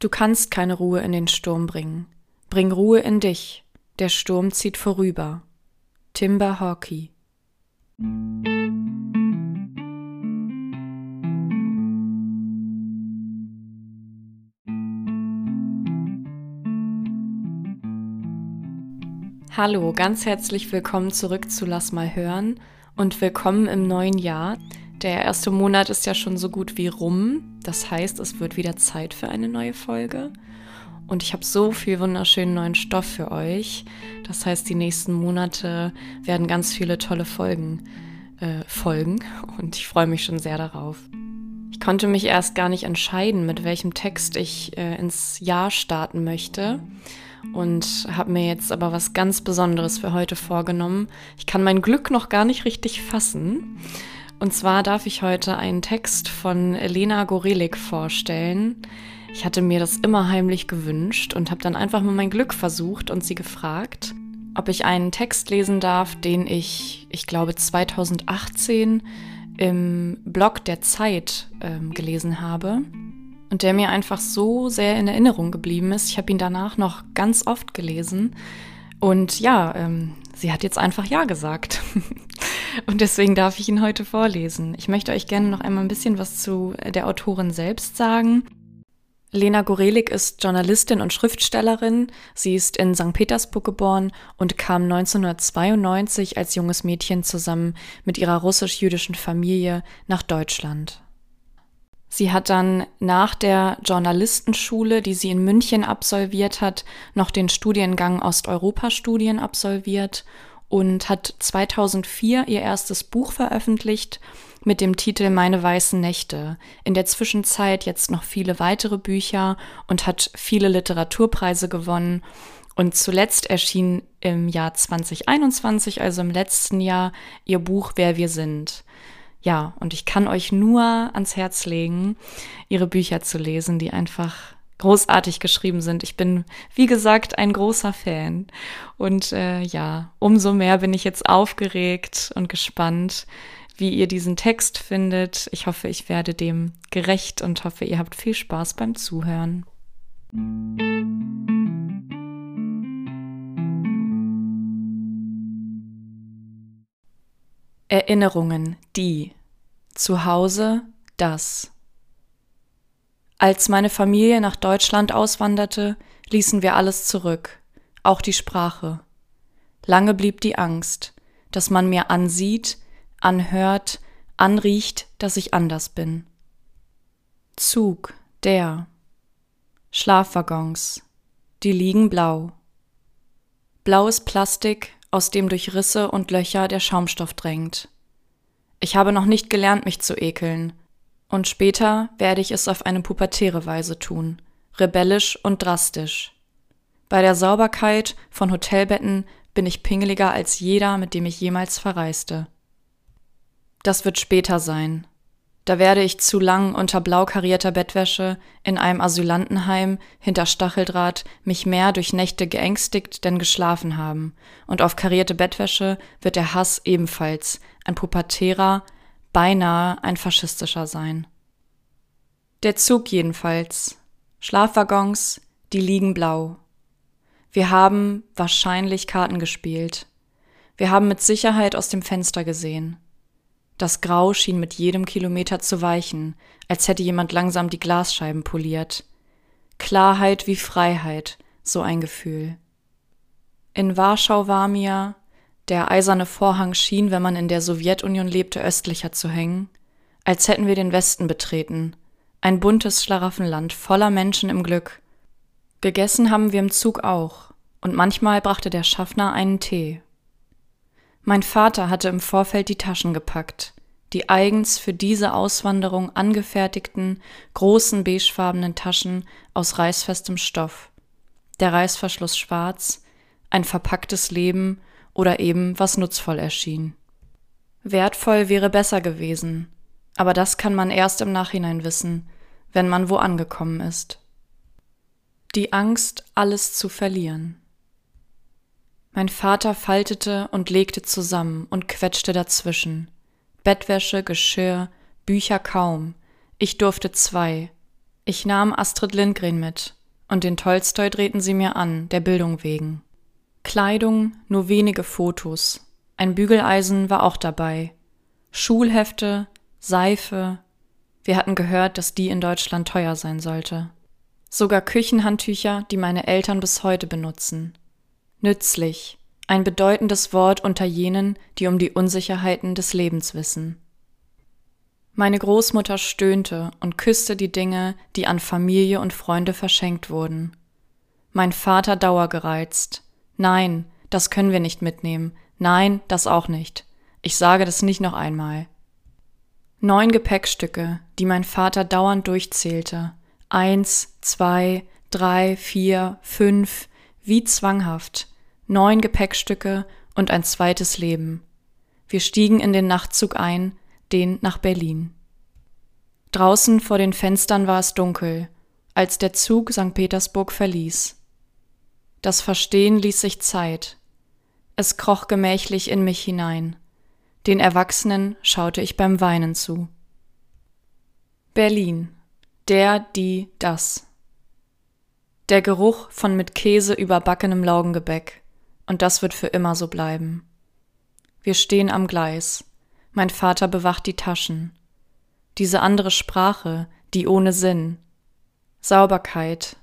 Du kannst keine Ruhe in den Sturm bringen. Bring Ruhe in dich. Der Sturm zieht vorüber. Timber Hawkey. Hallo, ganz herzlich willkommen zurück zu Lass mal hören und willkommen im neuen Jahr. Der erste Monat ist ja schon so gut wie rum. Das heißt, es wird wieder Zeit für eine neue Folge. Und ich habe so viel wunderschönen neuen Stoff für euch. Das heißt, die nächsten Monate werden ganz viele tolle Folgen äh, folgen. Und ich freue mich schon sehr darauf. Ich konnte mich erst gar nicht entscheiden, mit welchem Text ich äh, ins Jahr starten möchte. Und habe mir jetzt aber was ganz Besonderes für heute vorgenommen. Ich kann mein Glück noch gar nicht richtig fassen. Und zwar darf ich heute einen Text von Lena Gorelik vorstellen. Ich hatte mir das immer heimlich gewünscht und habe dann einfach mal mein Glück versucht und sie gefragt, ob ich einen Text lesen darf, den ich, ich glaube, 2018 im Blog der Zeit ähm, gelesen habe und der mir einfach so sehr in Erinnerung geblieben ist. Ich habe ihn danach noch ganz oft gelesen und ja, ähm, sie hat jetzt einfach Ja gesagt. Und deswegen darf ich ihn heute vorlesen. Ich möchte euch gerne noch einmal ein bisschen was zu der Autorin selbst sagen. Lena Gorelik ist Journalistin und Schriftstellerin. Sie ist in St. Petersburg geboren und kam 1992 als junges Mädchen zusammen mit ihrer russisch-jüdischen Familie nach Deutschland. Sie hat dann nach der Journalistenschule, die sie in München absolviert hat, noch den Studiengang Osteuropa-Studien absolviert und hat 2004 ihr erstes Buch veröffentlicht mit dem Titel Meine weißen Nächte. In der Zwischenzeit jetzt noch viele weitere Bücher und hat viele Literaturpreise gewonnen. Und zuletzt erschien im Jahr 2021, also im letzten Jahr, ihr Buch Wer wir sind. Ja, und ich kann euch nur ans Herz legen, ihre Bücher zu lesen, die einfach großartig geschrieben sind. Ich bin, wie gesagt, ein großer Fan. Und äh, ja, umso mehr bin ich jetzt aufgeregt und gespannt, wie ihr diesen Text findet. Ich hoffe, ich werde dem gerecht und hoffe, ihr habt viel Spaß beim Zuhören. Erinnerungen, die. Zu Hause, das. Als meine Familie nach Deutschland auswanderte, ließen wir alles zurück, auch die Sprache. Lange blieb die Angst, dass man mir ansieht, anhört, anriecht, dass ich anders bin. Zug, der. Schlafwaggons, die liegen blau. Blaues Plastik, aus dem durch Risse und Löcher der Schaumstoff drängt. Ich habe noch nicht gelernt, mich zu ekeln, und später werde ich es auf eine pubertäre Weise tun, rebellisch und drastisch. Bei der Sauberkeit von Hotelbetten bin ich pingeliger als jeder, mit dem ich jemals verreiste. Das wird später sein. Da werde ich zu lang unter blau karierter Bettwäsche in einem Asylantenheim hinter Stacheldraht mich mehr durch Nächte geängstigt denn geschlafen haben, und auf karierte Bettwäsche wird der Hass ebenfalls ein pubertärer, beinahe ein faschistischer sein. Der Zug jedenfalls. Schlafwaggons, die liegen blau. Wir haben wahrscheinlich Karten gespielt. Wir haben mit Sicherheit aus dem Fenster gesehen. Das Grau schien mit jedem Kilometer zu weichen, als hätte jemand langsam die Glasscheiben poliert. Klarheit wie Freiheit, so ein Gefühl. In Warschau war mir, der eiserne Vorhang schien, wenn man in der Sowjetunion lebte, östlicher zu hängen, als hätten wir den Westen betreten, ein buntes Schlaraffenland voller Menschen im Glück. Gegessen haben wir im Zug auch, und manchmal brachte der Schaffner einen Tee. Mein Vater hatte im Vorfeld die Taschen gepackt, die eigens für diese Auswanderung angefertigten, großen beigefarbenen Taschen aus reißfestem Stoff. Der Reißverschluss schwarz, ein verpacktes Leben oder eben was nutzvoll erschien. Wertvoll wäre besser gewesen, aber das kann man erst im Nachhinein wissen, wenn man wo angekommen ist. Die Angst, alles zu verlieren. Mein Vater faltete und legte zusammen und quetschte dazwischen. Bettwäsche, Geschirr, Bücher kaum. Ich durfte zwei. Ich nahm Astrid Lindgren mit, und den Tolstoi drehten sie mir an, der Bildung wegen. Kleidung, nur wenige Fotos. Ein Bügeleisen war auch dabei. Schulhefte, Seife. Wir hatten gehört, dass die in Deutschland teuer sein sollte. Sogar Küchenhandtücher, die meine Eltern bis heute benutzen. Nützlich, ein bedeutendes Wort unter jenen, die um die Unsicherheiten des Lebens wissen. Meine Großmutter stöhnte und küsste die Dinge, die an Familie und Freunde verschenkt wurden. Mein Vater dauergereizt. Nein, das können wir nicht mitnehmen. Nein, das auch nicht. Ich sage das nicht noch einmal. Neun Gepäckstücke, die mein Vater dauernd durchzählte. Eins, zwei, drei, vier, fünf, wie zwanghaft. Neun Gepäckstücke und ein zweites Leben. Wir stiegen in den Nachtzug ein, den nach Berlin. Draußen vor den Fenstern war es dunkel, als der Zug St. Petersburg verließ. Das Verstehen ließ sich Zeit. Es kroch gemächlich in mich hinein. Den Erwachsenen schaute ich beim Weinen zu. Berlin. Der, die, das. Der Geruch von mit Käse überbackenem Laugengebäck. Und das wird für immer so bleiben. Wir stehen am Gleis. Mein Vater bewacht die Taschen. Diese andere Sprache, die ohne Sinn. Sauberkeit,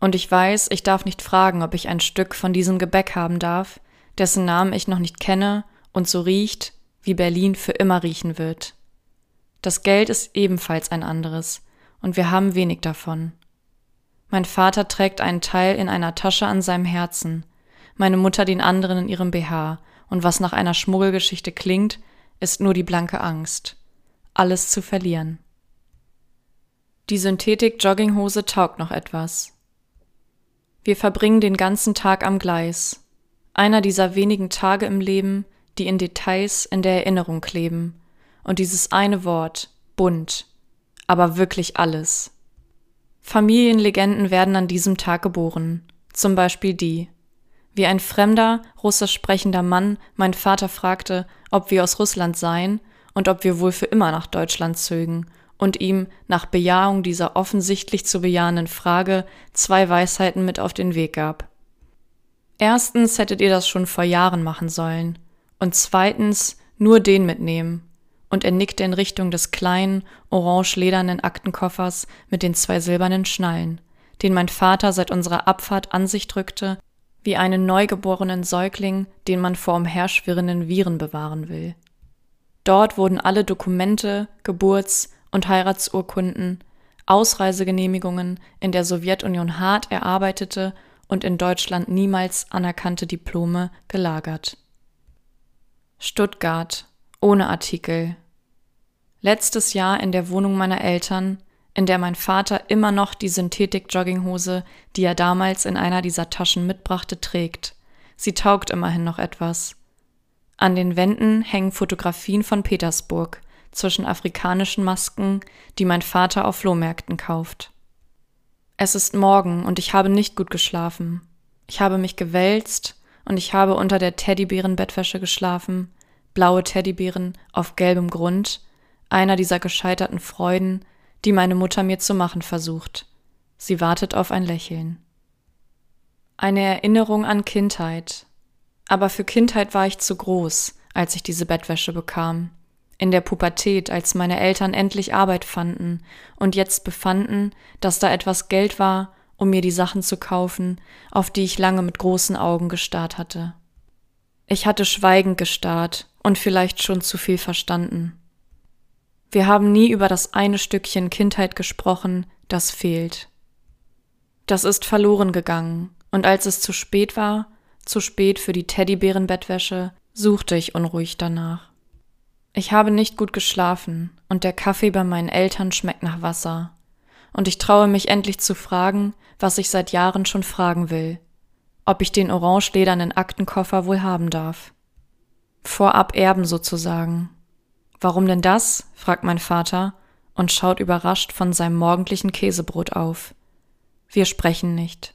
und ich weiß, ich darf nicht fragen, ob ich ein Stück von diesem Gebäck haben darf, dessen Namen ich noch nicht kenne und so riecht, wie Berlin für immer riechen wird. Das Geld ist ebenfalls ein anderes, und wir haben wenig davon. Mein Vater trägt einen Teil in einer Tasche an seinem Herzen, meine Mutter den anderen in ihrem BH, und was nach einer Schmuggelgeschichte klingt, ist nur die blanke Angst, alles zu verlieren. Die Synthetik-Jogginghose taugt noch etwas. Wir verbringen den ganzen Tag am Gleis. Einer dieser wenigen Tage im Leben, die in Details in der Erinnerung kleben. Und dieses eine Wort, bunt. Aber wirklich alles. Familienlegenden werden an diesem Tag geboren. Zum Beispiel die. Wie ein fremder, russisch sprechender Mann mein Vater fragte, ob wir aus Russland seien und ob wir wohl für immer nach Deutschland zögen und ihm nach Bejahung dieser offensichtlich zu bejahenden Frage zwei Weisheiten mit auf den Weg gab. Erstens hättet ihr das schon vor Jahren machen sollen und zweitens nur den mitnehmen. Und er nickte in Richtung des kleinen, orange-ledernen Aktenkoffers mit den zwei silbernen Schnallen, den mein Vater seit unserer Abfahrt an sich drückte, wie einen neugeborenen Säugling, den man vor umherschwirrenden Viren bewahren will. Dort wurden alle Dokumente, Geburts- und Heiratsurkunden, Ausreisegenehmigungen in der Sowjetunion hart erarbeitete und in Deutschland niemals anerkannte Diplome gelagert. Stuttgart ohne Artikel. Letztes Jahr in der Wohnung meiner Eltern, in der mein Vater immer noch die Synthetik-Jogginghose, die er damals in einer dieser Taschen mitbrachte, trägt. Sie taugt immerhin noch etwas. An den Wänden hängen Fotografien von Petersburg, zwischen afrikanischen Masken, die mein Vater auf Flohmärkten kauft. Es ist morgen und ich habe nicht gut geschlafen. Ich habe mich gewälzt und ich habe unter der Teddybärenbettwäsche geschlafen, blaue Teddybären auf gelbem Grund, einer dieser gescheiterten Freuden, die meine Mutter mir zu machen versucht. Sie wartet auf ein Lächeln. Eine Erinnerung an Kindheit. Aber für Kindheit war ich zu groß, als ich diese Bettwäsche bekam in der Pubertät, als meine Eltern endlich Arbeit fanden und jetzt befanden, dass da etwas Geld war, um mir die Sachen zu kaufen, auf die ich lange mit großen Augen gestarrt hatte. Ich hatte schweigend gestarrt und vielleicht schon zu viel verstanden. Wir haben nie über das eine Stückchen Kindheit gesprochen, das fehlt. Das ist verloren gegangen, und als es zu spät war, zu spät für die Teddybärenbettwäsche, suchte ich unruhig danach. Ich habe nicht gut geschlafen und der Kaffee bei meinen Eltern schmeckt nach Wasser. Und ich traue mich endlich zu fragen, was ich seit Jahren schon fragen will. Ob ich den orange-ledernen Aktenkoffer wohl haben darf. Vorab erben sozusagen. Warum denn das? fragt mein Vater und schaut überrascht von seinem morgendlichen Käsebrot auf. Wir sprechen nicht.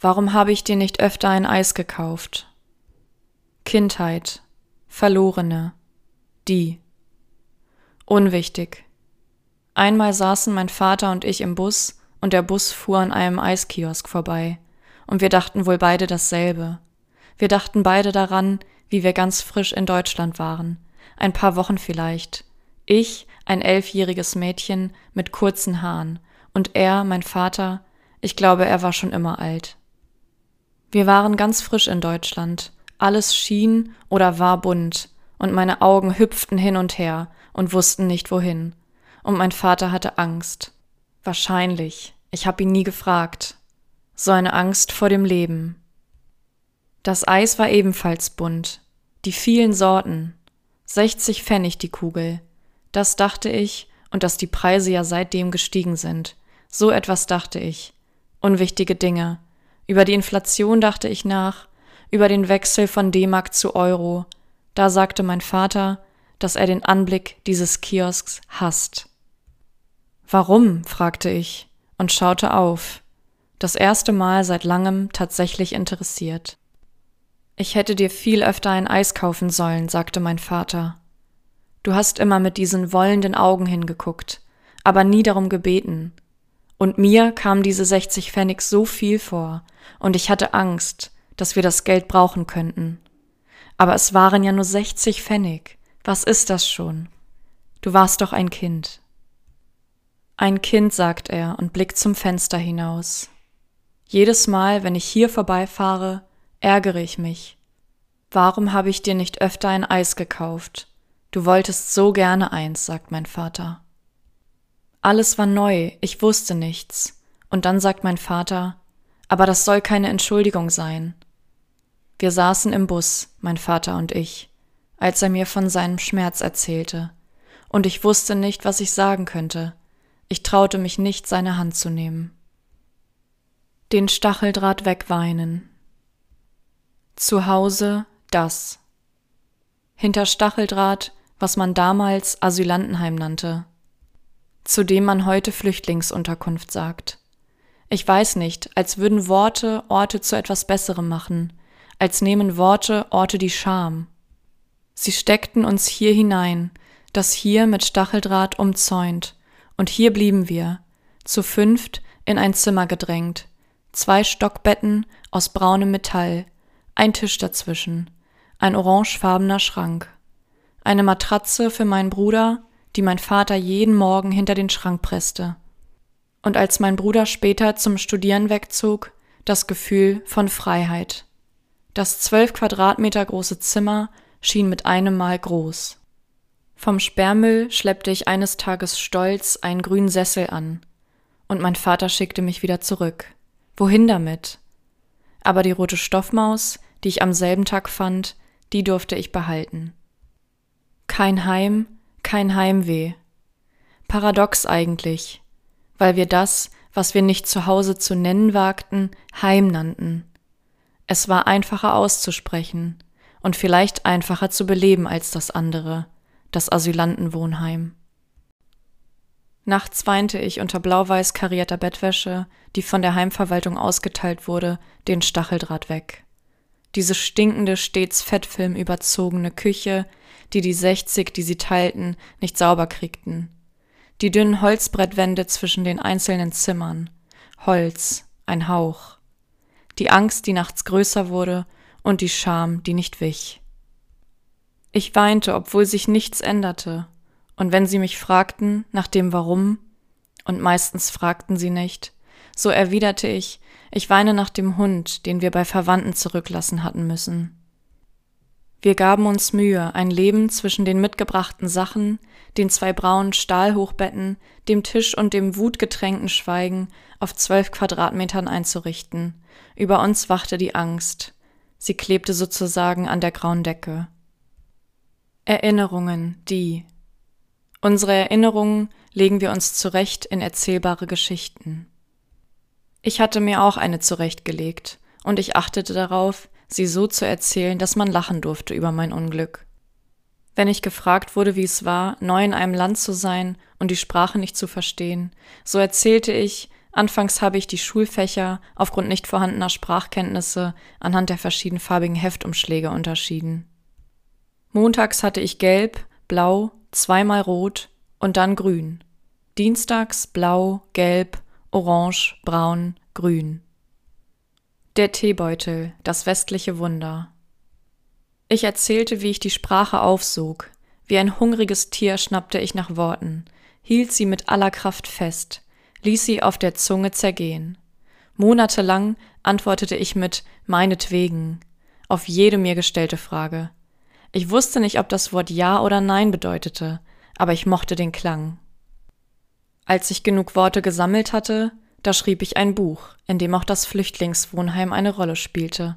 Warum habe ich dir nicht öfter ein Eis gekauft? Kindheit, Verlorene, die. Unwichtig. Einmal saßen mein Vater und ich im Bus und der Bus fuhr an einem Eiskiosk vorbei. Und wir dachten wohl beide dasselbe. Wir dachten beide daran, wie wir ganz frisch in Deutschland waren. Ein paar Wochen vielleicht. Ich, ein elfjähriges Mädchen mit kurzen Haaren. Und er, mein Vater, ich glaube, er war schon immer alt. Wir waren ganz frisch in Deutschland. Alles schien oder war bunt, und meine Augen hüpften hin und her und wussten nicht wohin. Und mein Vater hatte Angst. Wahrscheinlich. Ich habe ihn nie gefragt. So eine Angst vor dem Leben. Das Eis war ebenfalls bunt. Die vielen Sorten. 60 Pfennig die Kugel. Das dachte ich, und dass die Preise ja seitdem gestiegen sind. So etwas dachte ich. Unwichtige Dinge. Über die Inflation dachte ich nach, über den Wechsel von D-Mark zu Euro. Da sagte mein Vater, dass er den Anblick dieses Kiosks hasst. Warum? fragte ich und schaute auf. Das erste Mal seit langem tatsächlich interessiert. Ich hätte dir viel öfter ein Eis kaufen sollen, sagte mein Vater. Du hast immer mit diesen wollenden Augen hingeguckt, aber nie darum gebeten. Und mir kam diese 60 Pfennig so viel vor, und ich hatte Angst, dass wir das Geld brauchen könnten. Aber es waren ja nur 60 Pfennig. Was ist das schon? Du warst doch ein Kind. Ein Kind, sagt er und blickt zum Fenster hinaus. Jedes Mal, wenn ich hier vorbeifahre, ärgere ich mich. Warum habe ich dir nicht öfter ein Eis gekauft? Du wolltest so gerne eins, sagt mein Vater. Alles war neu, ich wusste nichts. Und dann sagt mein Vater, aber das soll keine Entschuldigung sein. Wir saßen im Bus, mein Vater und ich, als er mir von seinem Schmerz erzählte, und ich wusste nicht, was ich sagen könnte. Ich traute mich nicht, seine Hand zu nehmen. Den Stacheldraht wegweinen. Zu Hause das. Hinter Stacheldraht, was man damals Asylantenheim nannte, zu dem man heute Flüchtlingsunterkunft sagt. Ich weiß nicht, als würden Worte Orte zu etwas Besserem machen, als nehmen Worte Orte die Scham. Sie steckten uns hier hinein, das hier mit Stacheldraht umzäunt, und hier blieben wir, zu fünft in ein Zimmer gedrängt, zwei Stockbetten aus braunem Metall, ein Tisch dazwischen, ein orangefarbener Schrank, eine Matratze für meinen Bruder, die mein Vater jeden Morgen hinter den Schrank presste. Und als mein Bruder später zum Studieren wegzog, das Gefühl von Freiheit. Das zwölf Quadratmeter große Zimmer schien mit einem Mal groß. Vom Sperrmüll schleppte ich eines Tages stolz einen grünen Sessel an, und mein Vater schickte mich wieder zurück. Wohin damit? Aber die rote Stoffmaus, die ich am selben Tag fand, die durfte ich behalten. Kein Heim, kein Heimweh. Paradox eigentlich, weil wir das, was wir nicht zu Hause zu nennen wagten, Heim nannten. Es war einfacher auszusprechen und vielleicht einfacher zu beleben als das andere, das Asylantenwohnheim. Nachts weinte ich unter blau-weiß karierter Bettwäsche, die von der Heimverwaltung ausgeteilt wurde, den Stacheldraht weg. Diese stinkende, stets fettfilmüberzogene Küche, die die sechzig, die sie teilten, nicht sauber kriegten. Die dünnen Holzbrettwände zwischen den einzelnen Zimmern. Holz, ein Hauch die Angst, die nachts größer wurde, und die Scham, die nicht wich. Ich weinte, obwohl sich nichts änderte, und wenn sie mich fragten nach dem Warum, und meistens fragten sie nicht, so erwiderte ich, ich weine nach dem Hund, den wir bei Verwandten zurücklassen hatten müssen. Wir gaben uns Mühe, ein Leben zwischen den mitgebrachten Sachen, den zwei braunen Stahlhochbetten, dem Tisch und dem wutgetränkten Schweigen auf zwölf Quadratmetern einzurichten. Über uns wachte die Angst. Sie klebte sozusagen an der grauen Decke. Erinnerungen, die. Unsere Erinnerungen legen wir uns zurecht in erzählbare Geschichten. Ich hatte mir auch eine zurechtgelegt, und ich achtete darauf, sie so zu erzählen, dass man lachen durfte über mein Unglück. Wenn ich gefragt wurde, wie es war, neu in einem Land zu sein und die Sprache nicht zu verstehen, so erzählte ich, anfangs habe ich die Schulfächer aufgrund nicht vorhandener Sprachkenntnisse anhand der verschiedenfarbigen Heftumschläge unterschieden. Montags hatte ich gelb, blau, zweimal rot und dann grün. Dienstags blau, gelb, orange, braun, grün. Der Teebeutel, das westliche Wunder. Ich erzählte, wie ich die Sprache aufsog. Wie ein hungriges Tier schnappte ich nach Worten, hielt sie mit aller Kraft fest, ließ sie auf der Zunge zergehen. Monatelang antwortete ich mit meinetwegen auf jede mir gestellte Frage. Ich wusste nicht, ob das Wort Ja oder Nein bedeutete, aber ich mochte den Klang. Als ich genug Worte gesammelt hatte, da schrieb ich ein Buch, in dem auch das Flüchtlingswohnheim eine Rolle spielte.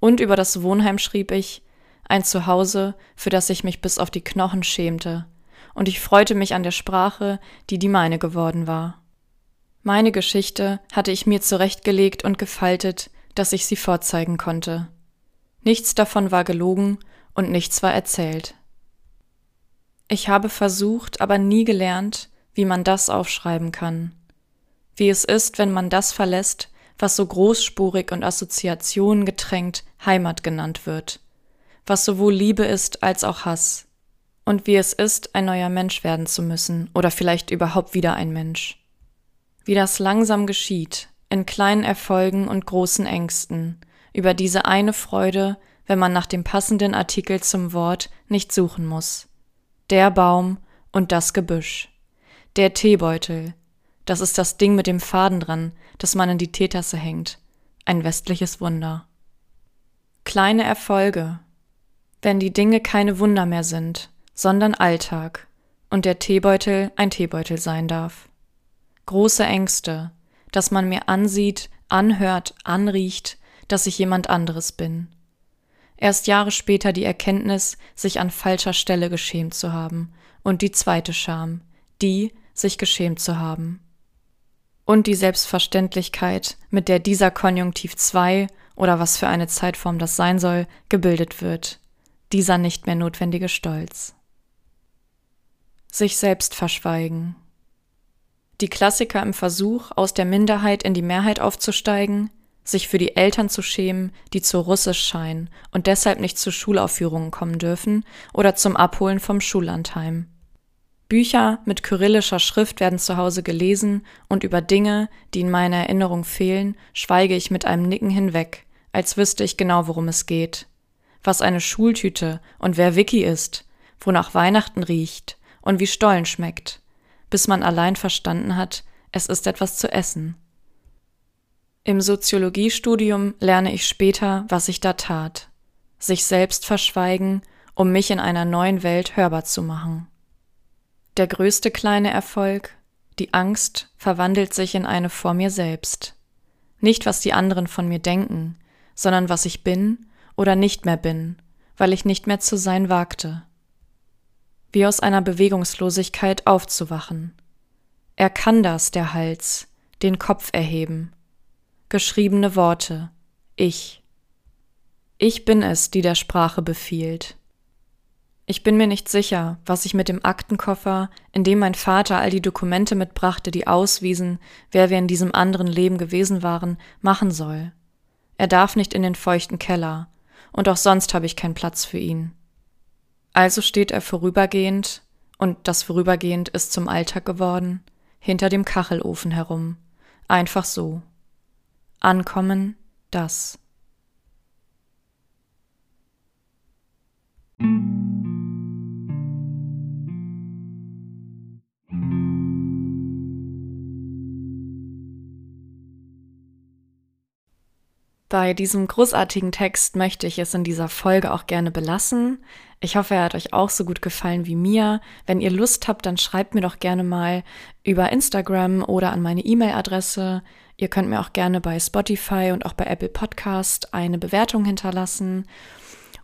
Und über das Wohnheim schrieb ich ein Zuhause, für das ich mich bis auf die Knochen schämte, und ich freute mich an der Sprache, die die meine geworden war. Meine Geschichte hatte ich mir zurechtgelegt und gefaltet, dass ich sie vorzeigen konnte. Nichts davon war gelogen und nichts war erzählt. Ich habe versucht, aber nie gelernt, wie man das aufschreiben kann. Wie es ist, wenn man das verlässt, was so großspurig und Assoziationen getränkt Heimat genannt wird, was sowohl Liebe ist als auch Hass, und wie es ist, ein neuer Mensch werden zu müssen oder vielleicht überhaupt wieder ein Mensch. Wie das langsam geschieht, in kleinen Erfolgen und großen Ängsten, über diese eine Freude, wenn man nach dem passenden Artikel zum Wort nicht suchen muss. Der Baum und das Gebüsch. Der Teebeutel. Das ist das Ding mit dem Faden dran, das man in die Teetasse hängt. Ein westliches Wunder. Kleine Erfolge. Wenn die Dinge keine Wunder mehr sind, sondern Alltag und der Teebeutel ein Teebeutel sein darf. Große Ängste, dass man mir ansieht, anhört, anriecht, dass ich jemand anderes bin. Erst Jahre später die Erkenntnis, sich an falscher Stelle geschämt zu haben, und die zweite Scham, die, sich geschämt zu haben. Und die Selbstverständlichkeit, mit der dieser Konjunktiv 2 oder was für eine Zeitform das sein soll, gebildet wird, dieser nicht mehr notwendige Stolz. Sich selbst verschweigen. Die Klassiker im Versuch, aus der Minderheit in die Mehrheit aufzusteigen, sich für die Eltern zu schämen, die zu russisch scheinen und deshalb nicht zu Schulaufführungen kommen dürfen oder zum Abholen vom Schullandheim. Bücher mit kyrillischer Schrift werden zu Hause gelesen und über Dinge, die in meiner Erinnerung fehlen, schweige ich mit einem Nicken hinweg, als wüsste ich genau, worum es geht. Was eine Schultüte und wer Vicky ist, wonach Weihnachten riecht und wie Stollen schmeckt, bis man allein verstanden hat, es ist etwas zu essen. Im Soziologiestudium lerne ich später, was ich da tat. Sich selbst verschweigen, um mich in einer neuen Welt hörbar zu machen. Der größte kleine Erfolg, die Angst, verwandelt sich in eine vor mir selbst. Nicht, was die anderen von mir denken, sondern was ich bin oder nicht mehr bin, weil ich nicht mehr zu sein wagte. Wie aus einer Bewegungslosigkeit aufzuwachen. Er kann das, der Hals, den Kopf erheben. Geschriebene Worte. Ich. Ich bin es, die der Sprache befiehlt. Ich bin mir nicht sicher, was ich mit dem Aktenkoffer, in dem mein Vater all die Dokumente mitbrachte, die auswiesen, wer wir in diesem anderen Leben gewesen waren, machen soll. Er darf nicht in den feuchten Keller, und auch sonst habe ich keinen Platz für ihn. Also steht er vorübergehend, und das vorübergehend ist zum Alltag geworden, hinter dem Kachelofen herum, einfach so. Ankommen, das. Bei diesem großartigen Text möchte ich es in dieser Folge auch gerne belassen. Ich hoffe, er hat euch auch so gut gefallen wie mir. Wenn ihr Lust habt, dann schreibt mir doch gerne mal über Instagram oder an meine E-Mail-Adresse. Ihr könnt mir auch gerne bei Spotify und auch bei Apple Podcast eine Bewertung hinterlassen.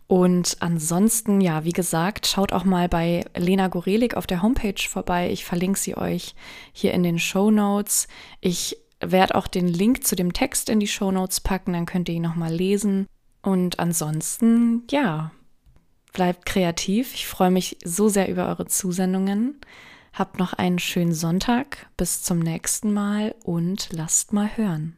Und ansonsten, ja, wie gesagt, schaut auch mal bei Lena Gorelik auf der Homepage vorbei. Ich verlinke sie euch hier in den Show Notes. Ich werde auch den Link zu dem Text in die Show Notes packen, dann könnt ihr ihn nochmal lesen. Und ansonsten, ja, bleibt kreativ. Ich freue mich so sehr über eure Zusendungen. Habt noch einen schönen Sonntag. Bis zum nächsten Mal und lasst mal hören.